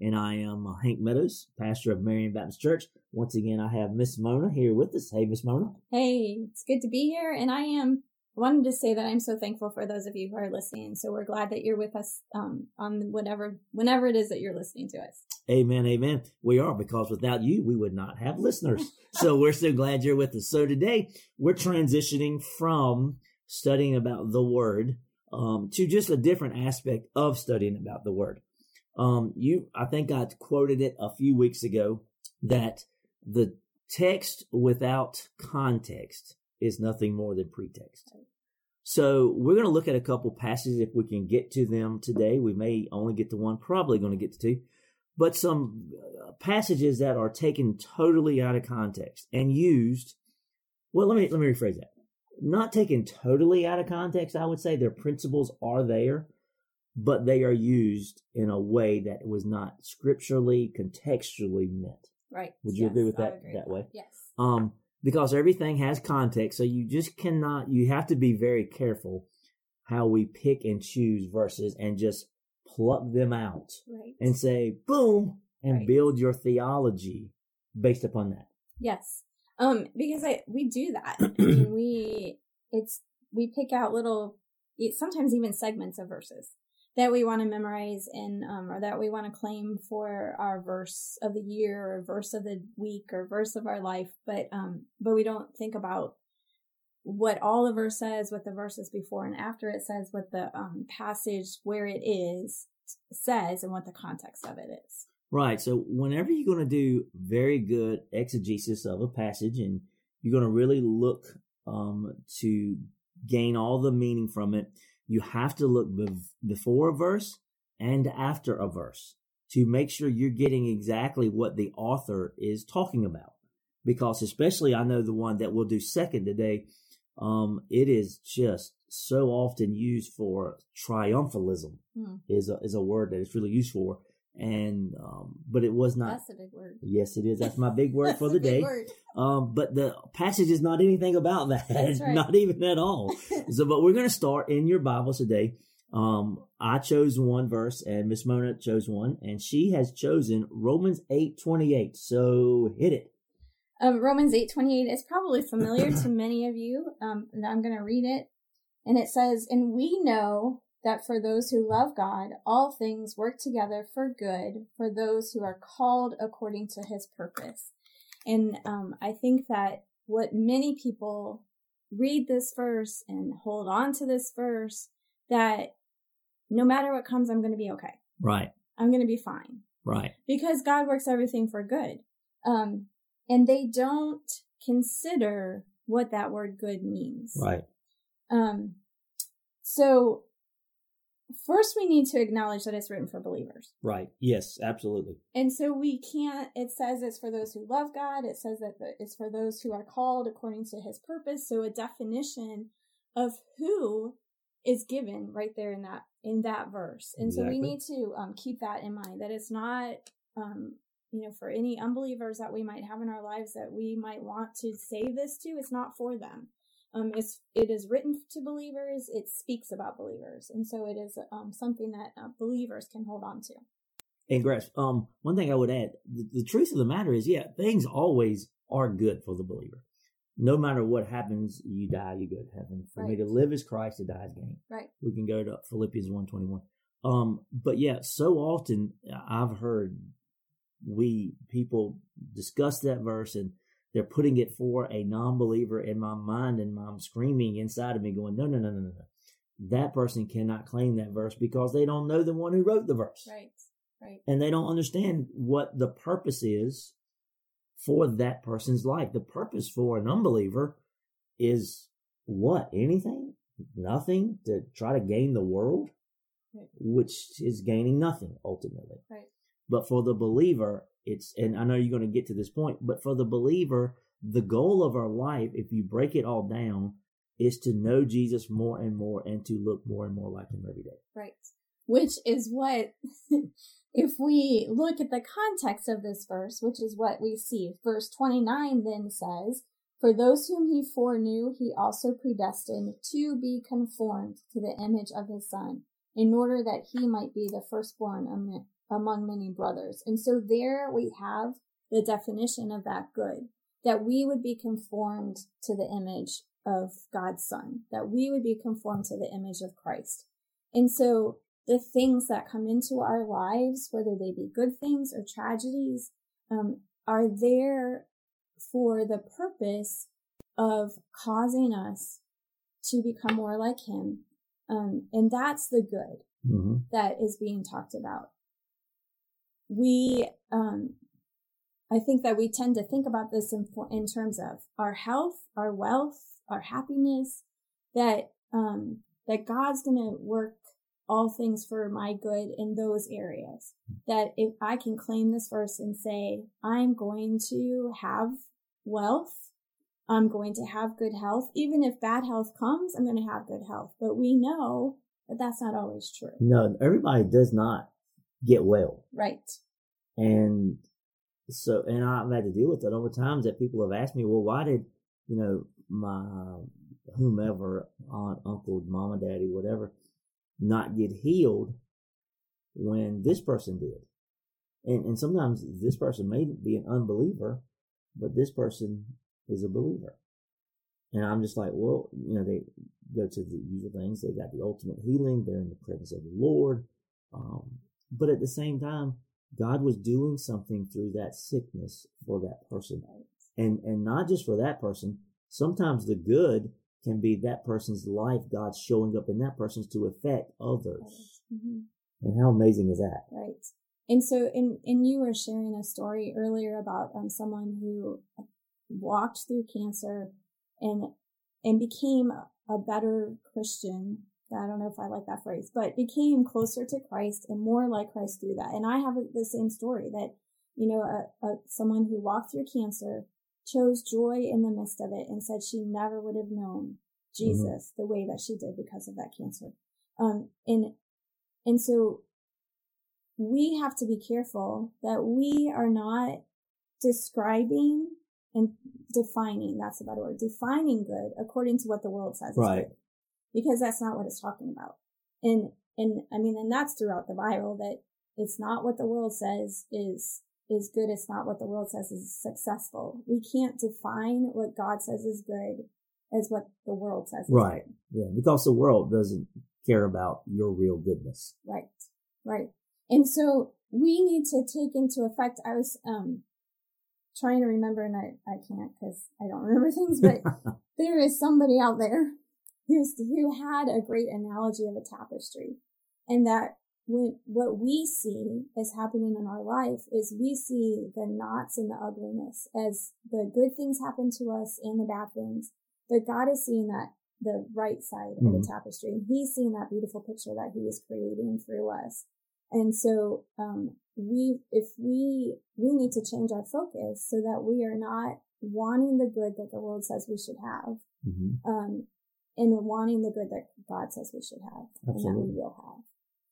and I am uh, Hank Meadows, pastor of Marion Baptist Church. Once again, I have Miss Mona here with us. Hey, Miss Mona. Hey, it's good to be here, and I am I wanted to say that I'm so thankful for those of you who are listening. So we're glad that you're with us um, on whatever, whenever it is that you're listening to us. Amen, amen. We are because without you, we would not have listeners. so we're so glad you're with us. So today we're transitioning from studying about the Word um, to just a different aspect of studying about the Word. Um, you, I think I quoted it a few weeks ago that the text without context is nothing more than pretext. So we're going to look at a couple passages if we can get to them today. We may only get to one, probably going to get to two, but some uh, passages that are taken totally out of context and used. Well, let me let me rephrase that. Not taken totally out of context. I would say their principles are there, but they are used in a way that was not scripturally, contextually meant. Right. Would you yes, agree with that agree that way? Yes. Um, because everything has context. So you just cannot, you have to be very careful how we pick and choose verses and just pluck them out right. and say, boom, and Right. build your theology based upon that. Yes. Um, because I we do that. I mean, we it's we pick out little, it- sometimes even segments of verses that we want to memorize and um, or that we want to claim for our verse of the year or verse of the week or verse of our life. But um, but we don't think about what all the verse says, what the verses before and after it says, what the um, passage where it is says, and what the context of it is. Right. So whenever you're going to do very good exegesis of a passage and you're going to really look um, to gain all the meaning from it, you have to look bev- before a verse and after a verse to make sure you're getting exactly what the author is talking about. Because especially I know the one that we'll do second today, um, it is just so often used for triumphalism Hmm. is a, is a word that it's really used for. And, um, but it was not. That's a big word. Yes, it is. That's my big word for the day. word. Um, but the passage is not anything about that. That's right. not even at all. so, but we're going to start in your Bibles today. Um, I chose one verse and Miss Mona chose one and she has chosen Romans 8, 28. So hit it. Um, Romans eight twenty eight is probably familiar to many of you. Um, and I'm going to read it, and it says, "And we know that for those who love God, all things work together for good for those who are called according to His purpose." And um, I think that what many people read this verse and hold on to this verse that no matter what comes, I'm going to be okay. Right. I'm going to be fine Right. because God works everything for good. Um, and they don't consider what that word good means. Right. Um, so first we need to acknowledge that it's written for believers. Right. Yes, absolutely. And so we can't, it says it's for those who love God. It says that it's for those who are called according to his purpose. So a definition of who is given right there in that, in that verse. And so we need to um, keep that in mind that it's not, um, you know, for any unbelievers that we might have in our lives that we might want to say this to, it's not for them. Um, it's, it is written to believers. It speaks about believers. And so it is um, something that uh, believers can hold on to. And grasp. Um, one thing I would add, the, the truth of the matter is, yeah, things always are good for the believer. No matter what happens, you die, you go to heaven. For me to live is Christ, to die is gain. Right. We can go to Philippians 121. Um, but yeah, so often I've heard we people discuss that verse and they're putting it for a non-believer in my mind and I'm screaming inside of me going, no, no, no, no, no, no. That person cannot claim that verse because they don't know the one who wrote the verse Right. Right. and they don't understand what the purpose is for that person's life. The purpose for an unbeliever is what? Anything? Nothing to try to gain the world, Right. which is gaining nothing ultimately. Right. But for the believer, it's, and I know you're going to get to this point, but for the believer, the goal of our life, if you break it all down, is to know Jesus more and more and to look more and more like him every day. Right. Which is what, if we look at the context of this verse, which is what we see, verse 29 then says, For those whom he foreknew, he also predestined to be conformed to the image of his son, in order that he might be the firstborn among many brothers. And so there we have the definition of that good, that we would be conformed to the image of God's son, that we would be conformed to the image of Christ. And so the things that come into our lives, whether they be good things or tragedies, um, are there for the purpose of causing us to become more like Him. Um, and that's the good mm-hmm. that is being talked about. We, um, I think that we tend to think about this in, in terms of our health, our wealth, our happiness, that, um, that God's going to work all things for my good in those areas. That if I can claim this verse and say, I'm going to have wealth, I'm going to have good health. Even if bad health comes, I'm going to have good health. But we know that that's not always true. No, everybody does not get well. Right. And so, and I've had to deal with that over times that people have asked me, well, why did, you know, my whomever, aunt, uncle, mama, daddy, whatever, not get healed when this person did. And, and sometimes this person may be an unbeliever, but this person is a believer. And I'm just like, well, you know, they go to the usual things. They got the ultimate healing. They're in the presence of the Lord. Um, but at the same time, God was doing something through that sickness for that person. And, and not just for that person. Sometimes the good can be that person's life, God's showing up in that person's to affect others. Mm-hmm. And how amazing is that? Right. And so, and, and you were sharing a story earlier about um, someone who walked through cancer and, and became a better Christian. I don't know if I like that phrase, but became closer to Christ and more like Christ through that. And I have the same story that, you know, a, a someone who walked through cancer chose joy in the midst of it and said she never would have known Jesus mm-hmm. the way that she did because of that cancer. Um, and, and so we have to be careful that we are not describing and defining, that's a better word, defining good according to what the world says. Right. Because that's not what it's talking about. And, and I mean, and that's throughout the Bible that it's not what the world says is is good. It's not what the world says is successful. We can't define what God says is good as what the world says right. Yeah. Because the world doesn't care about your real goodness. Right. Right. And so we need to take into effect, I was, um, trying to remember and I, I can't because I don't remember things, but there is somebody out there who's, who had a great analogy of a tapestry and that when, what we see is happening in our life is we see the knots and the ugliness as the good things happen to us and the bad things. But God is seeing that the right side mm-hmm. of the mm-hmm. tapestry. And he's seeing that beautiful picture that he is creating through us. And so, um, we, if we, we need to change our focus so that we are not wanting the good that the world says we should have, mm-hmm. um, and wanting the good that God says we should have Absolutely. and that we will have.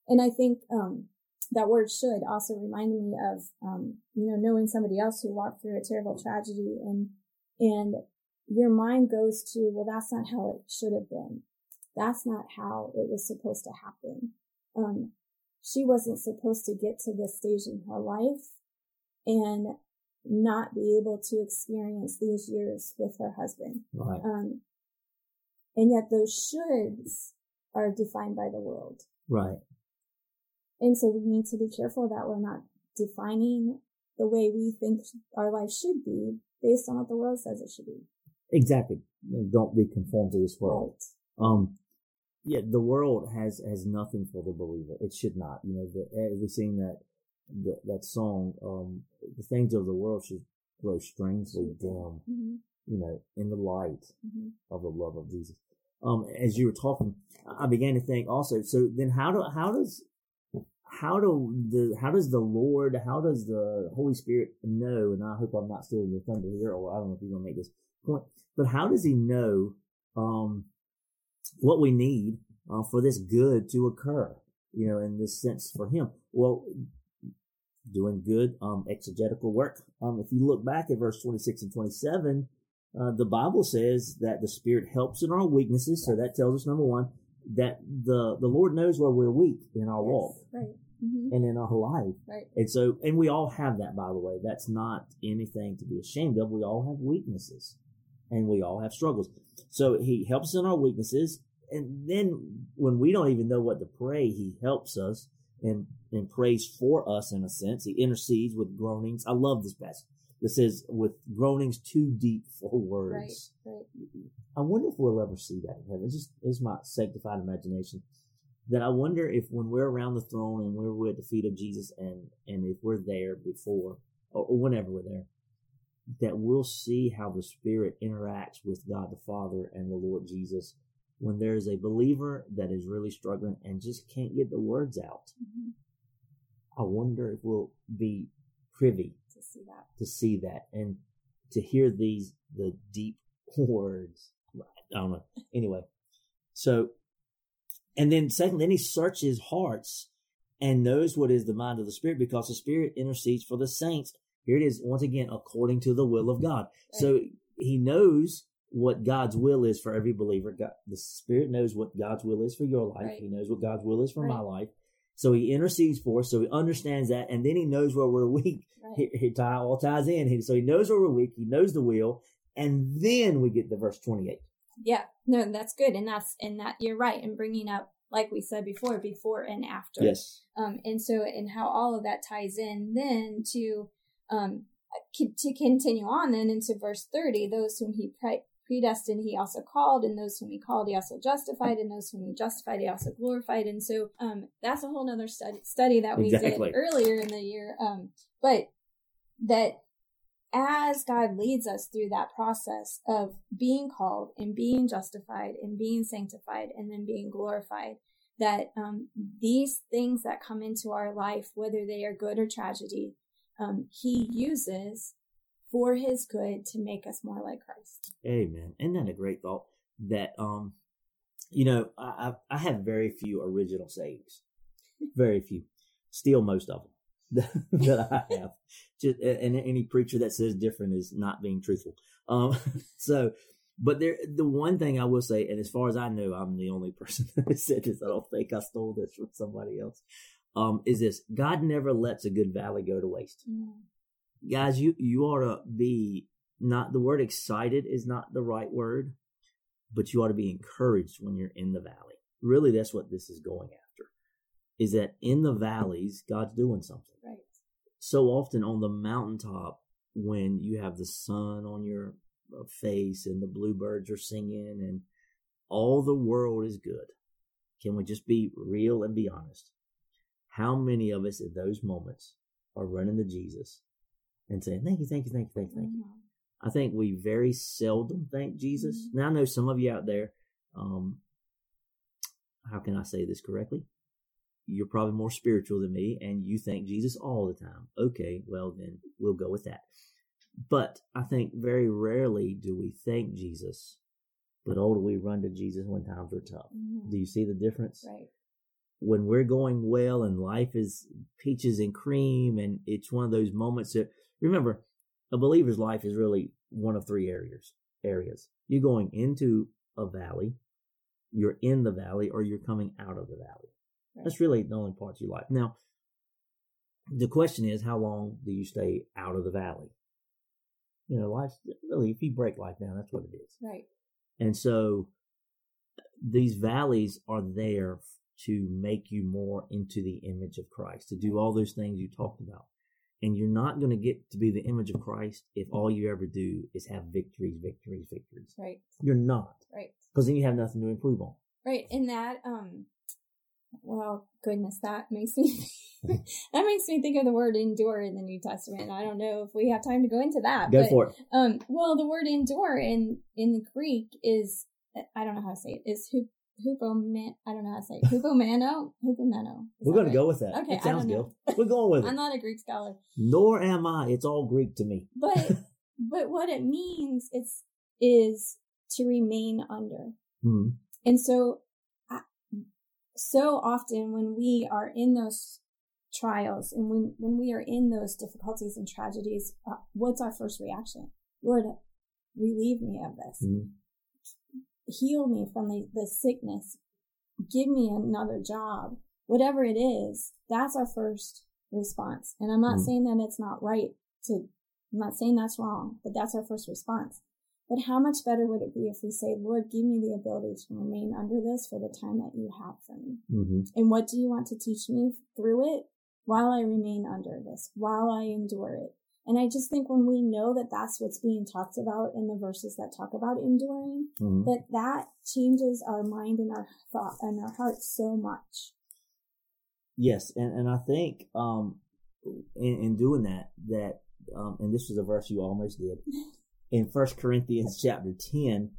And I think, um, that word should also reminded me of, um, you know, knowing somebody else who walked through a terrible tragedy and, and your mind goes to, well, that's not how it should have been. That's not how it was supposed to happen. Um, she wasn't supposed to get to this stage in her life and not be able to experience these years with her husband. Right. Um, and yet those shoulds are defined by the world. Right. And so we need to be careful that we're not defining the way we think our life should be based on what the world says it should be. Exactly. Don't be conformed to this world. Right. Um, yeah, the world has has nothing for the believer. It should not. You know, the, we sing that the, that song, um, the things of the world should grow strangely dim. Mm-hmm. You know, in the light mm-hmm. of the love of Jesus. Um, as you were talking, I began to think also. So then, how do how does how do the how does the Lord, how does the Holy Spirit know? And I hope I'm not stealing your thunder here, or I don't know if you're gonna make this point, but how does He know um, what we need uh, for this good to occur? You know, in this sense, for Him. Well, doing good um, exegetical work. Um, if you look back at verse 26 and 27, uh, the Bible says that the Spirit helps in our weaknesses. So that tells us number one that the the Lord knows where we're weak in our Yes, walk Right. hmm and in our life. Right. And so, and we all have that, by the way. That's not anything to be ashamed of. We all have weaknesses and we all have struggles. So he helps in our weaknesses. And then when we don't even know what to pray, he helps us and, and prays for us in a sense. He intercedes with groanings. I love this passage. This is with groanings too deep for words. Right. right. I wonder if we'll ever see that in heaven. It's just it's my sanctified imagination that I wonder if when we're around the throne and we're at the feet of Jesus and and if we're there before or, or whenever we're there, that we'll see how the Spirit interacts with God the Father and the Lord Jesus when there's a believer that is really struggling and just can't get the words out. hmm I wonder if we'll be privy To see that. to see that and to hear these the deep words. I don't know. Anyway, so and then second, then he searches hearts and knows what is the mind of the Spirit because the Spirit intercedes for the saints. Here it is once again according to the will of God. So he knows what God's will is for every believer. God, the Spirit knows what God's will is for your life. Right. He knows what God's will is for my life. So he intercedes for us. So he understands that, and then he knows where we're weak Right. he, he tie, all ties in. He, so he knows where we're weak. He knows the will. And then we get to verse 28. Yeah, no, that's good, and that's and that you're right in bringing up, like we said before, before and after. Yes. Um, and so and how all of that ties in then to, um, to continue on then into verse thirty. Those whom he pre- predestined, he also called, and those whom he called, he also justified, and those whom he justified, he also glorified. And so, um, that's a whole nother study study that we Exactly. did earlier in the year. Um, but that as God leads us through that process of being called and being justified and being sanctified and then being glorified, that um, these things that come into our life, whether they are good or tragedy, um, He uses for His good to make us more like Christ. Amen. Isn't that a great thought? That, um, you know, I, I, have very few original sayings. Very few. Still, most of them that I have. Just, and any preacher that says different is not being truthful. Um, so, but there, the one thing I will say, and as far as I know, I'm the only person that said this. I don't think I stole this from somebody else. Um, is this God never lets a good valley go to waste. Guys, you, you ought to be not the word excited is not the right word, but you ought to be encouraged when you're in the valley. Really, that's what this is going after. Is that in the valleys, God's doing something. Right. So often on the mountaintop, when you have the sun on your uh, face and the bluebirds are singing and all the world is good, can we just be real and be honest? How many of us at those moments are running to Jesus and saying, Thank you, thank you, thank you, thank you, thank you? Mhm. I think we very seldom thank Jesus. Now I know some of you out there, um, how can I say this correctly? You're probably more spiritual than me and you thank Jesus all the time. Okay, well then we'll go with that. But I think very rarely do we thank Jesus, but oh, do we run to Jesus when times are tough. Mhm. Do you see the difference? Right. when we're going well and life is peaches and cream and it's one of those moments that remember a believer's life is really one of three areas areas you're going into a valley you're in the valley or you're coming out of the valley Right. that's really the only parts of your life now the question is how long do you stay out of the valley you know life really if you break life down that's what it is Right. and so these valleys are there to make you more into the image of Christ, to do all those things you talked about. And you're not going to get to be the image of Christ if all you ever do is have victories, victories, victories. Right. You're not, Right. because then you have nothing to improve on. Right. And that, um, well, goodness, that makes me, that makes me think of the word endure in the New Testament. I don't know if we have time to go into that. Go but, for it. Um, well, the word endure in, in the Greek is, I don't know how to say it, is hu- Hupoman, I don't know how to say it. Hupomano? Hupomeno. Is We're that going to right? go with that. Okay, it I sounds good. We're going with it. I'm not a Greek scholar. Nor am I. It's all Greek to me. But but what it means is is to remain under. Mhm. And so so often when we are in those trials and when when we are in those difficulties and tragedies, uh, what's our first reaction? Lord, relieve me of this. Mhm. Heal me from the, the sickness. Give me another job. Whatever it is, that's our first response. And I'm not Mhm. saying that it's not right to, I'm not saying that's wrong, but that's our first response. But how much better would it be if we say, Lord, give me the ability to remain under this for the time that you have for me? Mhm. And what do you want to teach me through it while I remain under this, while I endure it? And I just think when we know that that's what's being talked about in the verses that talk about enduring, Mhm. that that changes our mind and our thought and our heart so much. Yes, and, and I think um, in, in doing that, that um, and this was a verse you almost did in First Corinthians chapter ten,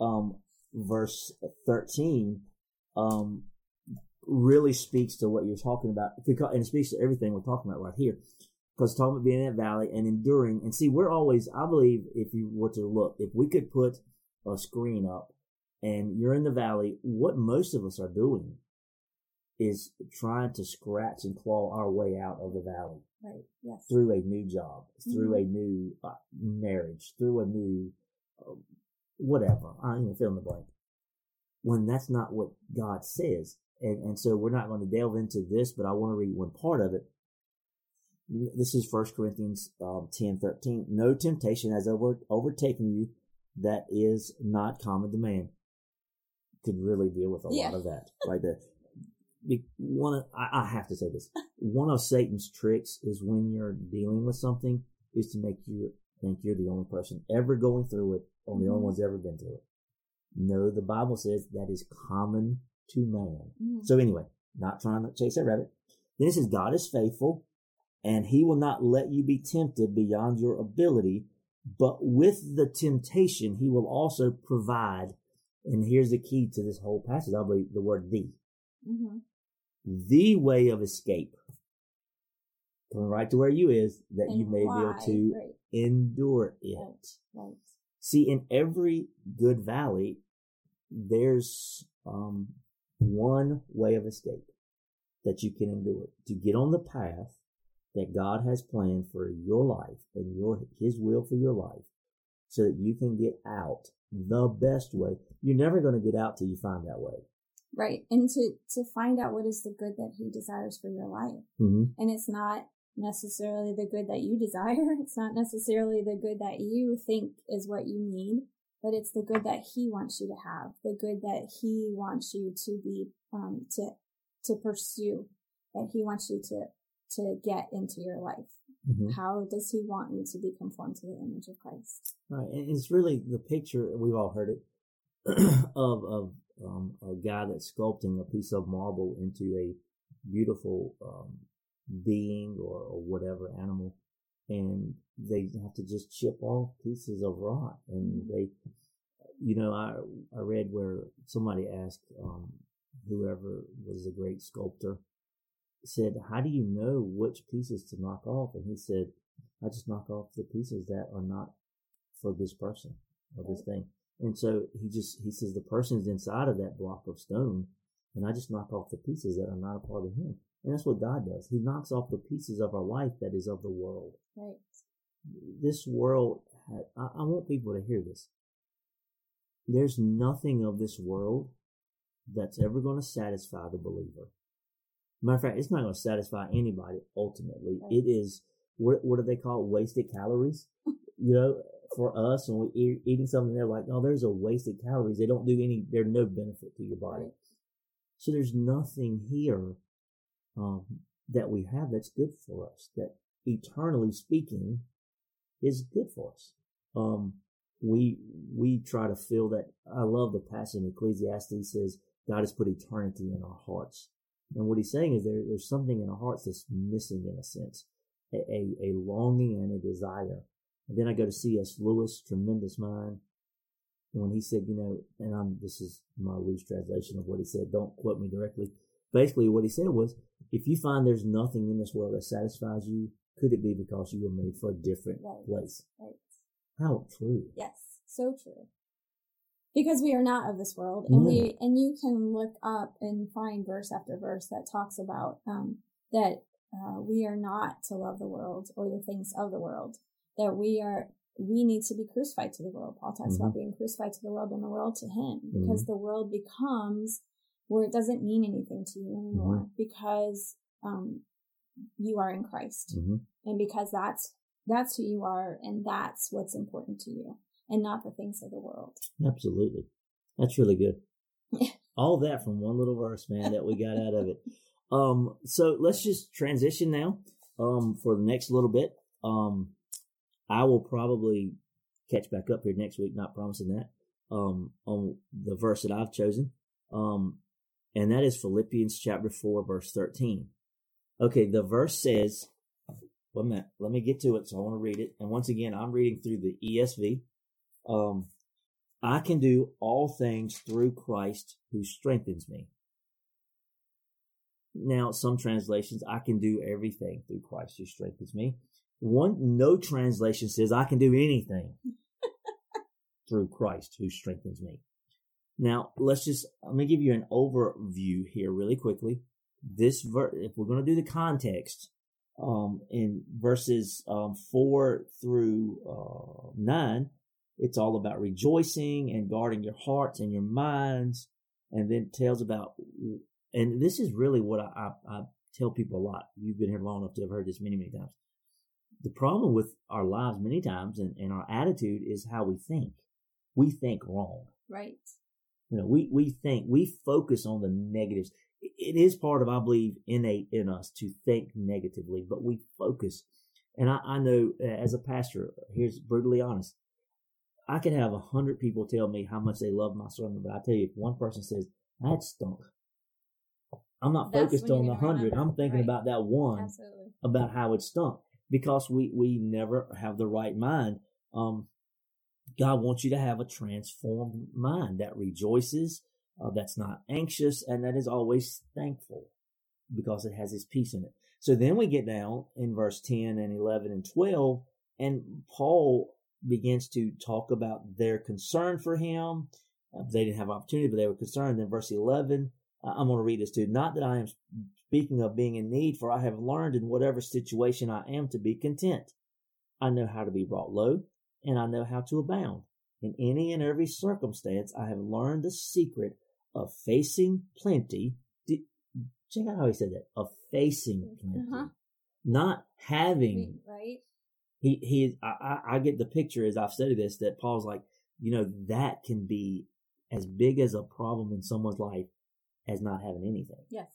um, verse thirteen, um, really speaks to what you're talking about, because and it speaks to everything we're talking about right here. Because it's talking about being in that valley and enduring, and see, we're always, I believe, if you were to look, if we could put a screen up, and you're in the valley, what most of us are doing is trying to scratch and claw our way out of the valley Right. Yes. through a new job, through Mhm. a new uh, marriage, through a new uh, whatever. I don't even fill in the blank. When that's not what God says, and and so we're not going to delve into this, but I want to read one part of it. This is First Corinthians um, ten thirteen. No temptation has over, overtaken you that is not common to man. Could really deal with a Yeah. lot of that right there. Be- One, of, I, I have to say this. One of Satan's tricks is when you're dealing with something is to make you think you're the only person ever going through it or the only Mhm. one's ever been through it. No, the Bible says that is common to man. Mhm. So anyway, not trying to chase that rabbit. Then it says God is faithful and he will not let you be tempted beyond your ability, but with the temptation, he will also provide. And here's the key to this whole passage. I believe the word the. Mhm. The way of escape. Coming right to where you is that you may why, be able to Right. endure it. Right. Right. See, in every good valley, there's um, one way of escape that you can endure to get on the path that God has planned for your life and your His will for your life, so that you can get out the best way. You're never going to get out till you find that way. Right. And to, to find out what is the good that he desires for your life. Mm-hmm. And it's not necessarily the good that you desire. It's not necessarily the good that you think is what you need, but it's the good that he wants you to have, the good that he wants you to be, um, to, to pursue, that he wants you to, to get into your life. Mm-hmm. How does he want you to be conformed to the image of Christ? Right, and it's really the picture we've all heard it of of um, a guy that's sculpting a piece of marble into a beautiful um, being or, or whatever animal, and they have to just chip off pieces of rock, and they, you know, I I read where somebody asked um, whoever was a great sculptor said, "How do you know which pieces to knock off?" And he said, "I just knock off the pieces that are not for this person or this thing. And so he just he says the person's inside of that block of stone, and I just knock off the pieces that are not a part of him. And that's what God does. He knocks off the pieces of our life that is of the world. Right. This world, I, I want people to hear this. There's nothing of this world that's ever going to satisfy the believer. Matter of fact, it's not going to satisfy anybody ultimately. It is, what, what do they call it? wasted calories? you know, for us, when we're eat, eating something, they're like, no, there's a wasted calories. They don't do any, they're no benefit to your body. So there's nothing here um, that we have that's good for us, that eternally speaking is good for us. Um, we we try to feel that. I love the passage in Ecclesiastes says God has put eternity in our hearts, and what he's saying is there there's something in our hearts that's missing in a sense, a a, a longing and a desire. And then I go to C.S. Lewis, tremendous mind. And when he said, you know, and I'm this is my loose translation of what he said. Don't quote me directly. Basically, what he said was, if you find there's nothing in this world that satisfies you, could it be because you were made for a different Right. place? Right. How true. Yes, so true. Because we are not of this world, and Mm. we and you can look up and find verse after verse that talks about um, that uh, we are not to love the world or the things of the world. That we are we need to be crucified to the world. Paul talks about being crucified to the world and the world to him, because the world becomes where it doesn't mean anything to you anymore because um, you are in Christ. Hmm and because that's that's who you are and that's what's important to you and not the things of the world Absolutely. That's really good. All that from one little verse, man, that we got out of it. Um, so let's just transition now, um, for the next little bit. Um, I will probably catch back up here next week, not promising that, um, on the verse that I've chosen. Um, and that is Philippians chapter 4, verse 13. Okay, the verse says, one minute, let me get to it. So I want to read it. And once again, I'm reading through the ESV. Um, I can do all things through Christ who strengthens me. Now, some translations, I can do everything through Christ who strengthens me. One, no translation says I can do anything through Christ who strengthens me. Now, let's just, let me give you an overview here really quickly. This verse, if we're going to do the context, um, in verses, um, four through, uh, nine, it's all about rejoicing and guarding your hearts and your minds. And then tells about, and this is really what I, I, I tell people a lot. You've been here long enough to have heard this many, many times. The problem with our lives many times and, and our attitude is how we think. We think wrong. right You know, we, we think, we focus on the negatives. It- is part of, I believe, innate in us to think negatively, but we focus. And I, I know uh, as a pastor, here's brutally honest. I can have a hundred people tell me how much they love my sermon, but I tell you, if one person says, that stunk, I'm not That's focused on the hundred. I'm thinking right. about that one absolutely about how it stunk because we we never have the right mind. Um, God wants you to have a transformed mind that rejoices, uh, that's not anxious, and that is always thankful because it has His peace in it. So then we get down in verse ten and eleven and twelve, and Paul begins to talk about their concern for him. Uh, they didn't have opportunity, but they were concerned. Then verse eleven, uh, I'm going to read this too. Not that I am speaking of being in need, for I have learned in whatever situation I am to be content. I know how to be brought low, and I know how to abound. In any and every circumstance, I have learned the secret of facing plenty. Check out how he said that. Of facing plenty. Uh-huh. Not having. Right He, he, I, I- I get the picture as I've studied this that Paul's like, you know, that can be as big as a problem in someone's life as not having anything yes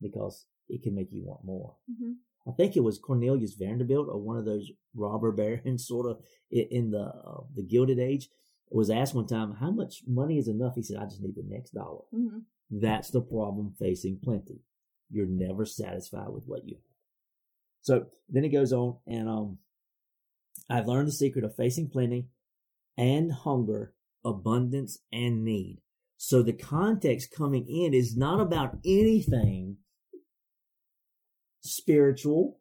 because it can make you want more. hmm I think it was Cornelius Vanderbilt or one of those robber barons, sort of in the uh, the Gilded Age, was asked one time, "How much money is enough?" He said, "I just need the next dollar." hmm That's the problem facing plenty. You're never satisfied with what you have. So then it goes on, and um, I've learned the secret of facing plenty and hunger, abundance and need. So the context coming in is not about anything spiritual.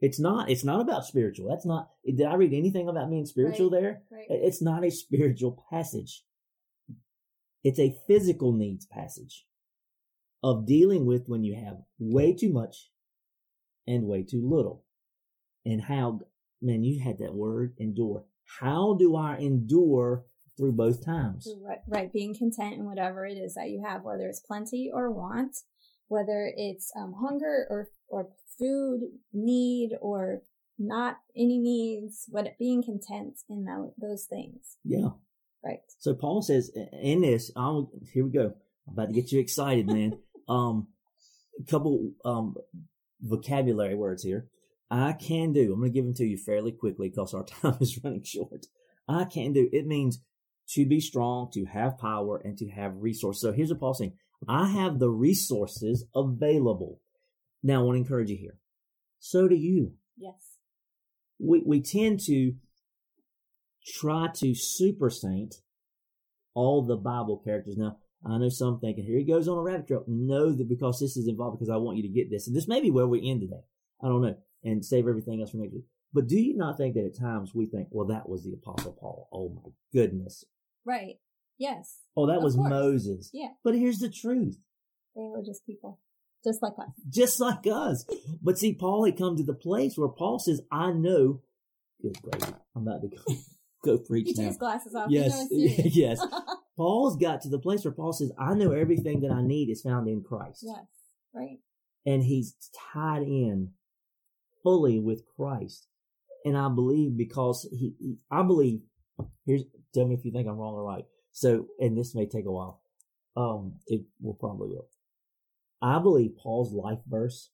It's not. It's not about spiritual. That's not. Did I read anything about being spiritual Right. there? right It's not a spiritual passage. It's a physical needs passage of dealing with when you have way too much and way too little. And how, man, you had that word, endure. How do I endure through both times? right, right being content in whatever it is that you have whether it's plenty or want whether it's um, hunger or or food need or not any needs what being content in tho- those things Yeah. right So Paul says in this, I'll, here we go. I'm about to get you excited, man. um, a couple um vocabulary words here. I can do. I'm going to give them to you fairly quickly because our time is running short. I can do. It means to be strong, to have power, and to have resources. So here's what Paul's saying. I have the resources available. Now I want to encourage you here. So do you yes we, we tend to try to super saint all the Bible characters. Now, I know some thinking, here he goes on a rabbit trail. No, that because this is involved, because I want you to get this. And this may be where we end today. I don't know. And save everything else for next week. But do you not think that at times we think, well, that was the Apostle Paul. Oh my goodness. Right. Yes. Oh, that Of was course. Moses. Yeah. But here's the truth. They were just people, just like us. Just like us. But see, Paul had come to the place where Paul says, I know. Good gravy. I'm about to go, go preach He now. glasses off. Yes. He's doing serious. yes. Paul's got to the place where Paul says, I know everything that I need is found in Christ. yes. Right. And he's tied in fully with Christ. And I believe because he, he- I believe, here's, tell me if you think I'm wrong or right. So, and this may take a while. Um, it will probably will. I believe Paul's life verse.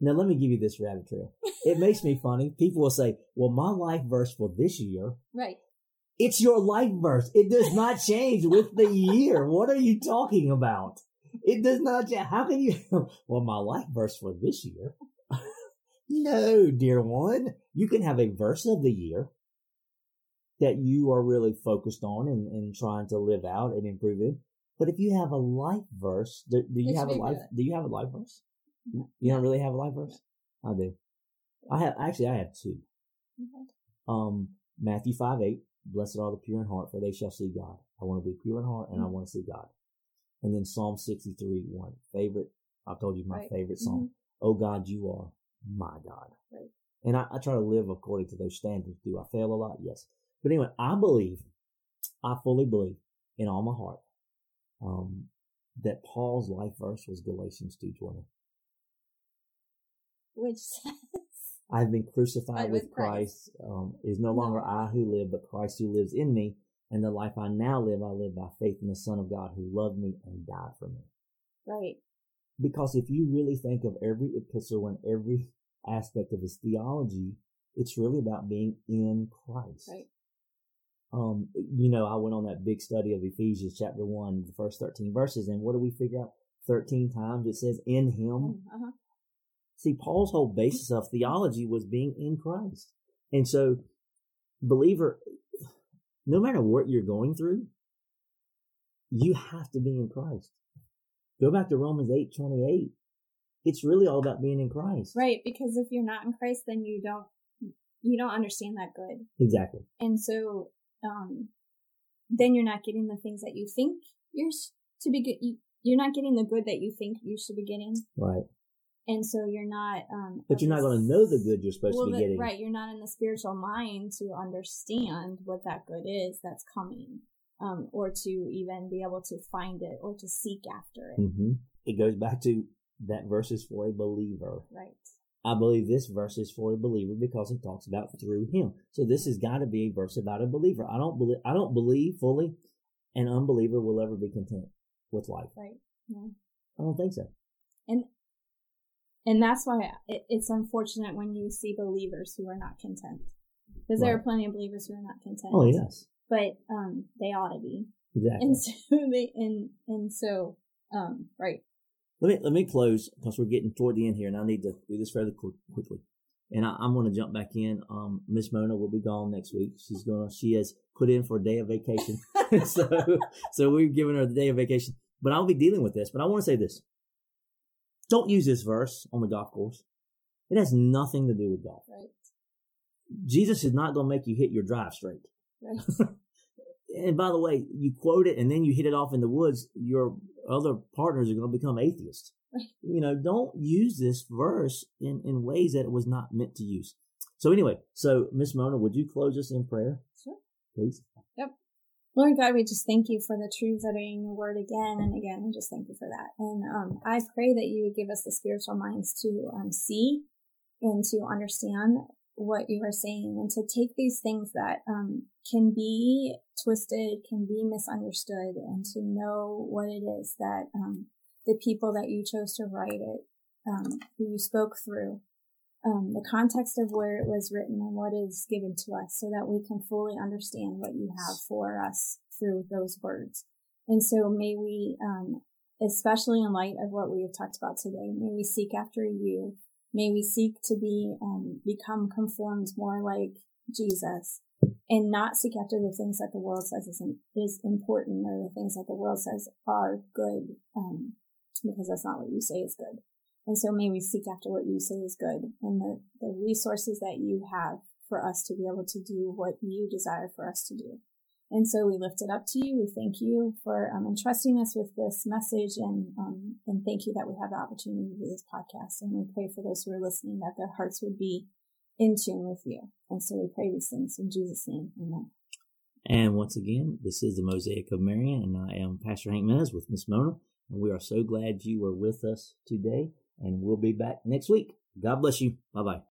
Now let me give you this rabbit trail. It makes me funny. People will say, well, my life verse for this year Right. it's your life verse. It does not change with the year. What are you talking about? It does not change. How can you? Well, my life verse for this year. No, dear one. You can have a verse of the year that you are really focused on and, and trying to live out and improve it. But if you have a life verse, do, do you It have a life? good. Do you have a life verse? You don't really have a life verse? I do. I have actually. I have two. Okay. Um, Matthew 5 8, blessed are the pure in heart, for they shall see God. I want to be pure in heart and I Mhm. want to see God. And then Psalm 63 1, favorite, I told you my Right. favorite song. Oh God, you are my God. Right. And I, I try to live according to those standards. Do I fail a lot? Yes. But anyway, I believe, I fully believe in all my heart, um, that Paul's life verse was Galatians 2.20. Which says, I have been crucified with with Christ. Christ. Um, is no longer I who live, but Christ who lives in me. And the life I now live, I live by faith in the Son of God who loved me and died for me. right. Because if you really think of every epistle and every aspect of his theology, it's really about being in Christ. Right. Um, you know, I went on that big study of Ephesians chapter one, the first 13 verses, and what do we figure out? 13 times it says in him. Uh-huh. See, Paul's whole basis of theology was being in Christ. And so, believer, no matter what you're going through, you have to be in Christ. Go back to Romans eight twenty eight. It's really all about being in Christ. Right. Because if you're not in Christ, then you don't, you don't understand that good. Exactly. And so, um, then you're not getting the things that you think you're to be good. You, you're not getting the good that you think you should be getting. Right. And so you're not, um, But you're not going to know the good you're supposed well, to be the- getting. right. You're not in the spiritual mind to understand what that good is that's coming. Um, or to even be able to find it or to seek after it. hmm It goes back to that verse is for a believer. Right. I believe this verse is for a believer because it talks about through him. So this has got to be a verse about a believer. I don't believe I don't believe fully an unbeliever will ever be content with life. Right. Yeah. I don't think so. And, and that's why it, it's unfortunate when you see believers who are not content. Because there are plenty of believers who are not content. Oh yes, But, um, they ought to be. exactly. And so they, and, and so, um, right. Let me let me close because we're getting toward the end here, and I need to do this fairly quick, quickly. And I, I'm going to jump back in. Um, Miss Mona will be gone next week. She's going. to She has put in for a day of vacation, so so we've given her the day of vacation. But I'll be dealing with this. But I want to say this: Don't use this verse on the golf course. It has nothing to do with golf. Right. Jesus is not going to make you hit your drive straight. Right. And by the way, you quote it and then you hit it off in the woods, your other partners are going to become atheists. You know, don't use this verse in, in ways that it was not meant to use. So anyway, so Miss Mona, would you close us in prayer, Sure. please? Yep. Lord God, we just thank you for the truths that are in your word again and again. We just thank you for that. And um, I pray that you would give us the spiritual minds to um, see and to understand what you are saying and to take these things that um, can be twisted, can be misunderstood, and to know what it is that um, the people that you chose to write it, um, who you spoke through, um, the context of where it was written and what is given to us so that we can fully understand what you have for us through those words. And so may we, um, especially in light of what we have talked about today, may we seek after you. May we seek to be, um, become conformed more like Jesus and not seek after the things that the world says is, is important or the things that the world says are good, um, because that's not what you say is good. And so may we seek after what you say is good and the, the resources that you have for us to be able to do what you desire for us to do. And so we lift it up to you. We thank you for um, entrusting us with this message and, um, and thank you that we have the opportunity to do this podcast. And we pray for those who are listening that their hearts would be in tune with you. And so we pray these things in Jesus' name. Amen. And once again, this is the Mosaic of Marion, and I am Pastor Hank Meadows with Miss Mona. And we are so glad you are with us today, and we'll be back next week. God bless you. Bye bye.